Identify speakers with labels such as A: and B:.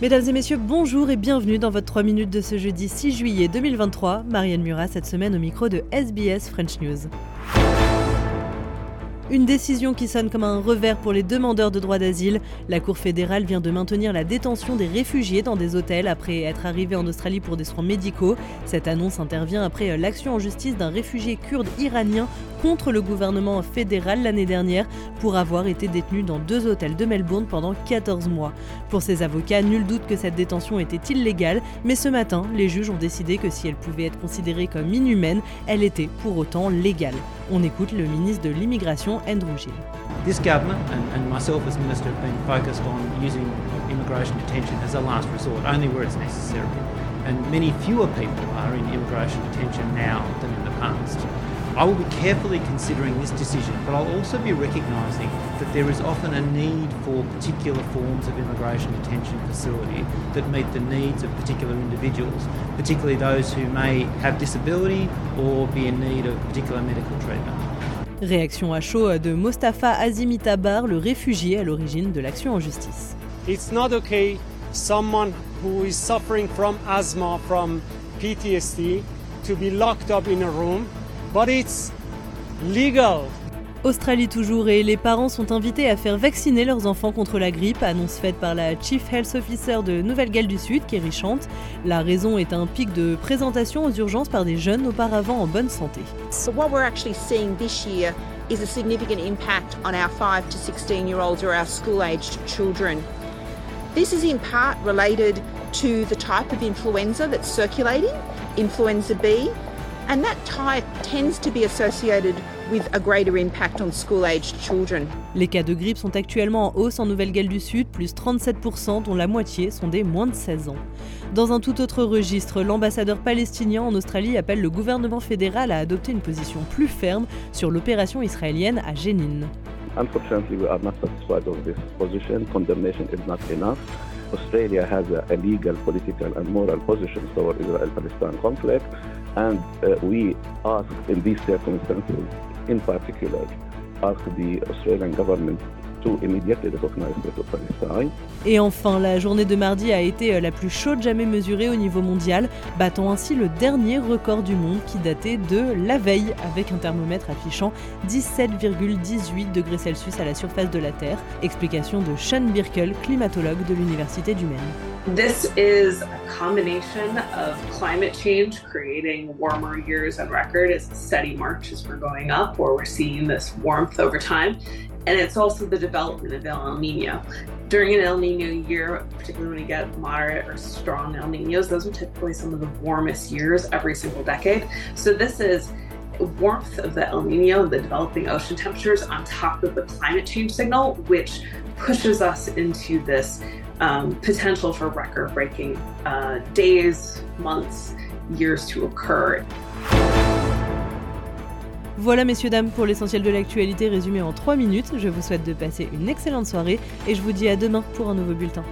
A: Mesdames et messieurs, bonjour et bienvenue dans votre 3 minutes de ce jeudi 6 juillet 2023. Marianne Murat cette semaine au micro de SBS French News. Une décision qui sonne comme un revers pour les demandeurs de droit d'asile. La Cour fédérale vient de maintenir la détention des réfugiés dans des hôtels après être arrivés en Australie pour des soins médicaux. Cette annonce intervient après l'action en justice d'un réfugié kurde iranien contre le gouvernement fédéral l'année dernière pour avoir été détenu dans deux hôtels de Melbourne pendant 14 mois. Pour ses avocats, nul doute que cette détention était illégale, mais ce matin, les juges ont décidé que si elle pouvait être considérée comme inhumaine, elle était pour autant légale. On écoute le ministre de l'Immigration, Andrew Gill.
B: This government and, and myself as minister have been focused on using immigration detention as a last resort, only where it's necessary. And many fewer people are in immigration detention now than in the past. I will be carefully considering this decision, but I'll also be recognising that there is often a need for particular forms of immigration detention facility that meet the needs of particular individuals, particularly those who may have disability or be in need of particular medical treatment.
A: Réaction à chaud de Mostafa Azimitabar, le réfugié à l'origine de l'action en justice.
C: It's not okay someone who is suffering from asthma, from PTSD, to be locked up in a room but it's legal.
A: Australie toujours et les parents sont invités à faire vacciner leurs enfants contre la grippe, annonce faite par la Chief Health Officer de Nouvelle-Galles du Sud, Kerry Chante. La raison est un pic de présentation aux urgences par des jeunes auparavant en bonne santé.
D: So what we're actually seeing this year is a significant impact on our 5 to 16 year olds or our school-aged children. This is in part related to the type of influenza that's circulating, influenza B, and that type tends to be associated with a greater impact on school-aged children.
A: Les cas de grippe sont actuellement en hausse en Nouvelle-Galles du Sud, plus 37%, dont la moitié sont des moins de 16 ans. Dans un tout autre registre, l'ambassadeur palestinien en Australie appelle le gouvernement fédéral à adopter une position plus ferme sur l'opération israélienne à Jenin.
E: Unfortunately, we are not satisfied with this position. Condemnation is not enough. Australia has a, legal, political, and moral position toward Israel-Palestine conflict. And uh, we ask in these circumstances, in particular, ask the Australian government Palestine.
A: Et enfin, la journée de mardi a été euh, la plus chaude jamais mesurée au niveau mondial, battant ainsi le dernier record du monde qui datait de la veille, avec un thermomètre affichant 17,18 degrés Celsius à la surface de la Terre. Explication de Sean Birkel, climatologue de l'Université du Maine.
F: This is a combination of climate change creating warmer years on record as a steady march as we're going up, where we're seeing this warmth over time. And it's also the development of El Nino. During an El Nino year, particularly when you get moderate or strong El Ninos, those are typically some of the warmest years every single decade. So this is warmth of the El Nino, the developing ocean temperatures, on top of the climate change signal, which pushes us into this um, potential for record breaking uh, days, months, years to occur.
A: Voilà messieurs dames pour l'essentiel de l'actualité résumé en 3 minutes. Je vous souhaite de passer une excellente soirée et je vous dis à demain pour un nouveau bulletin.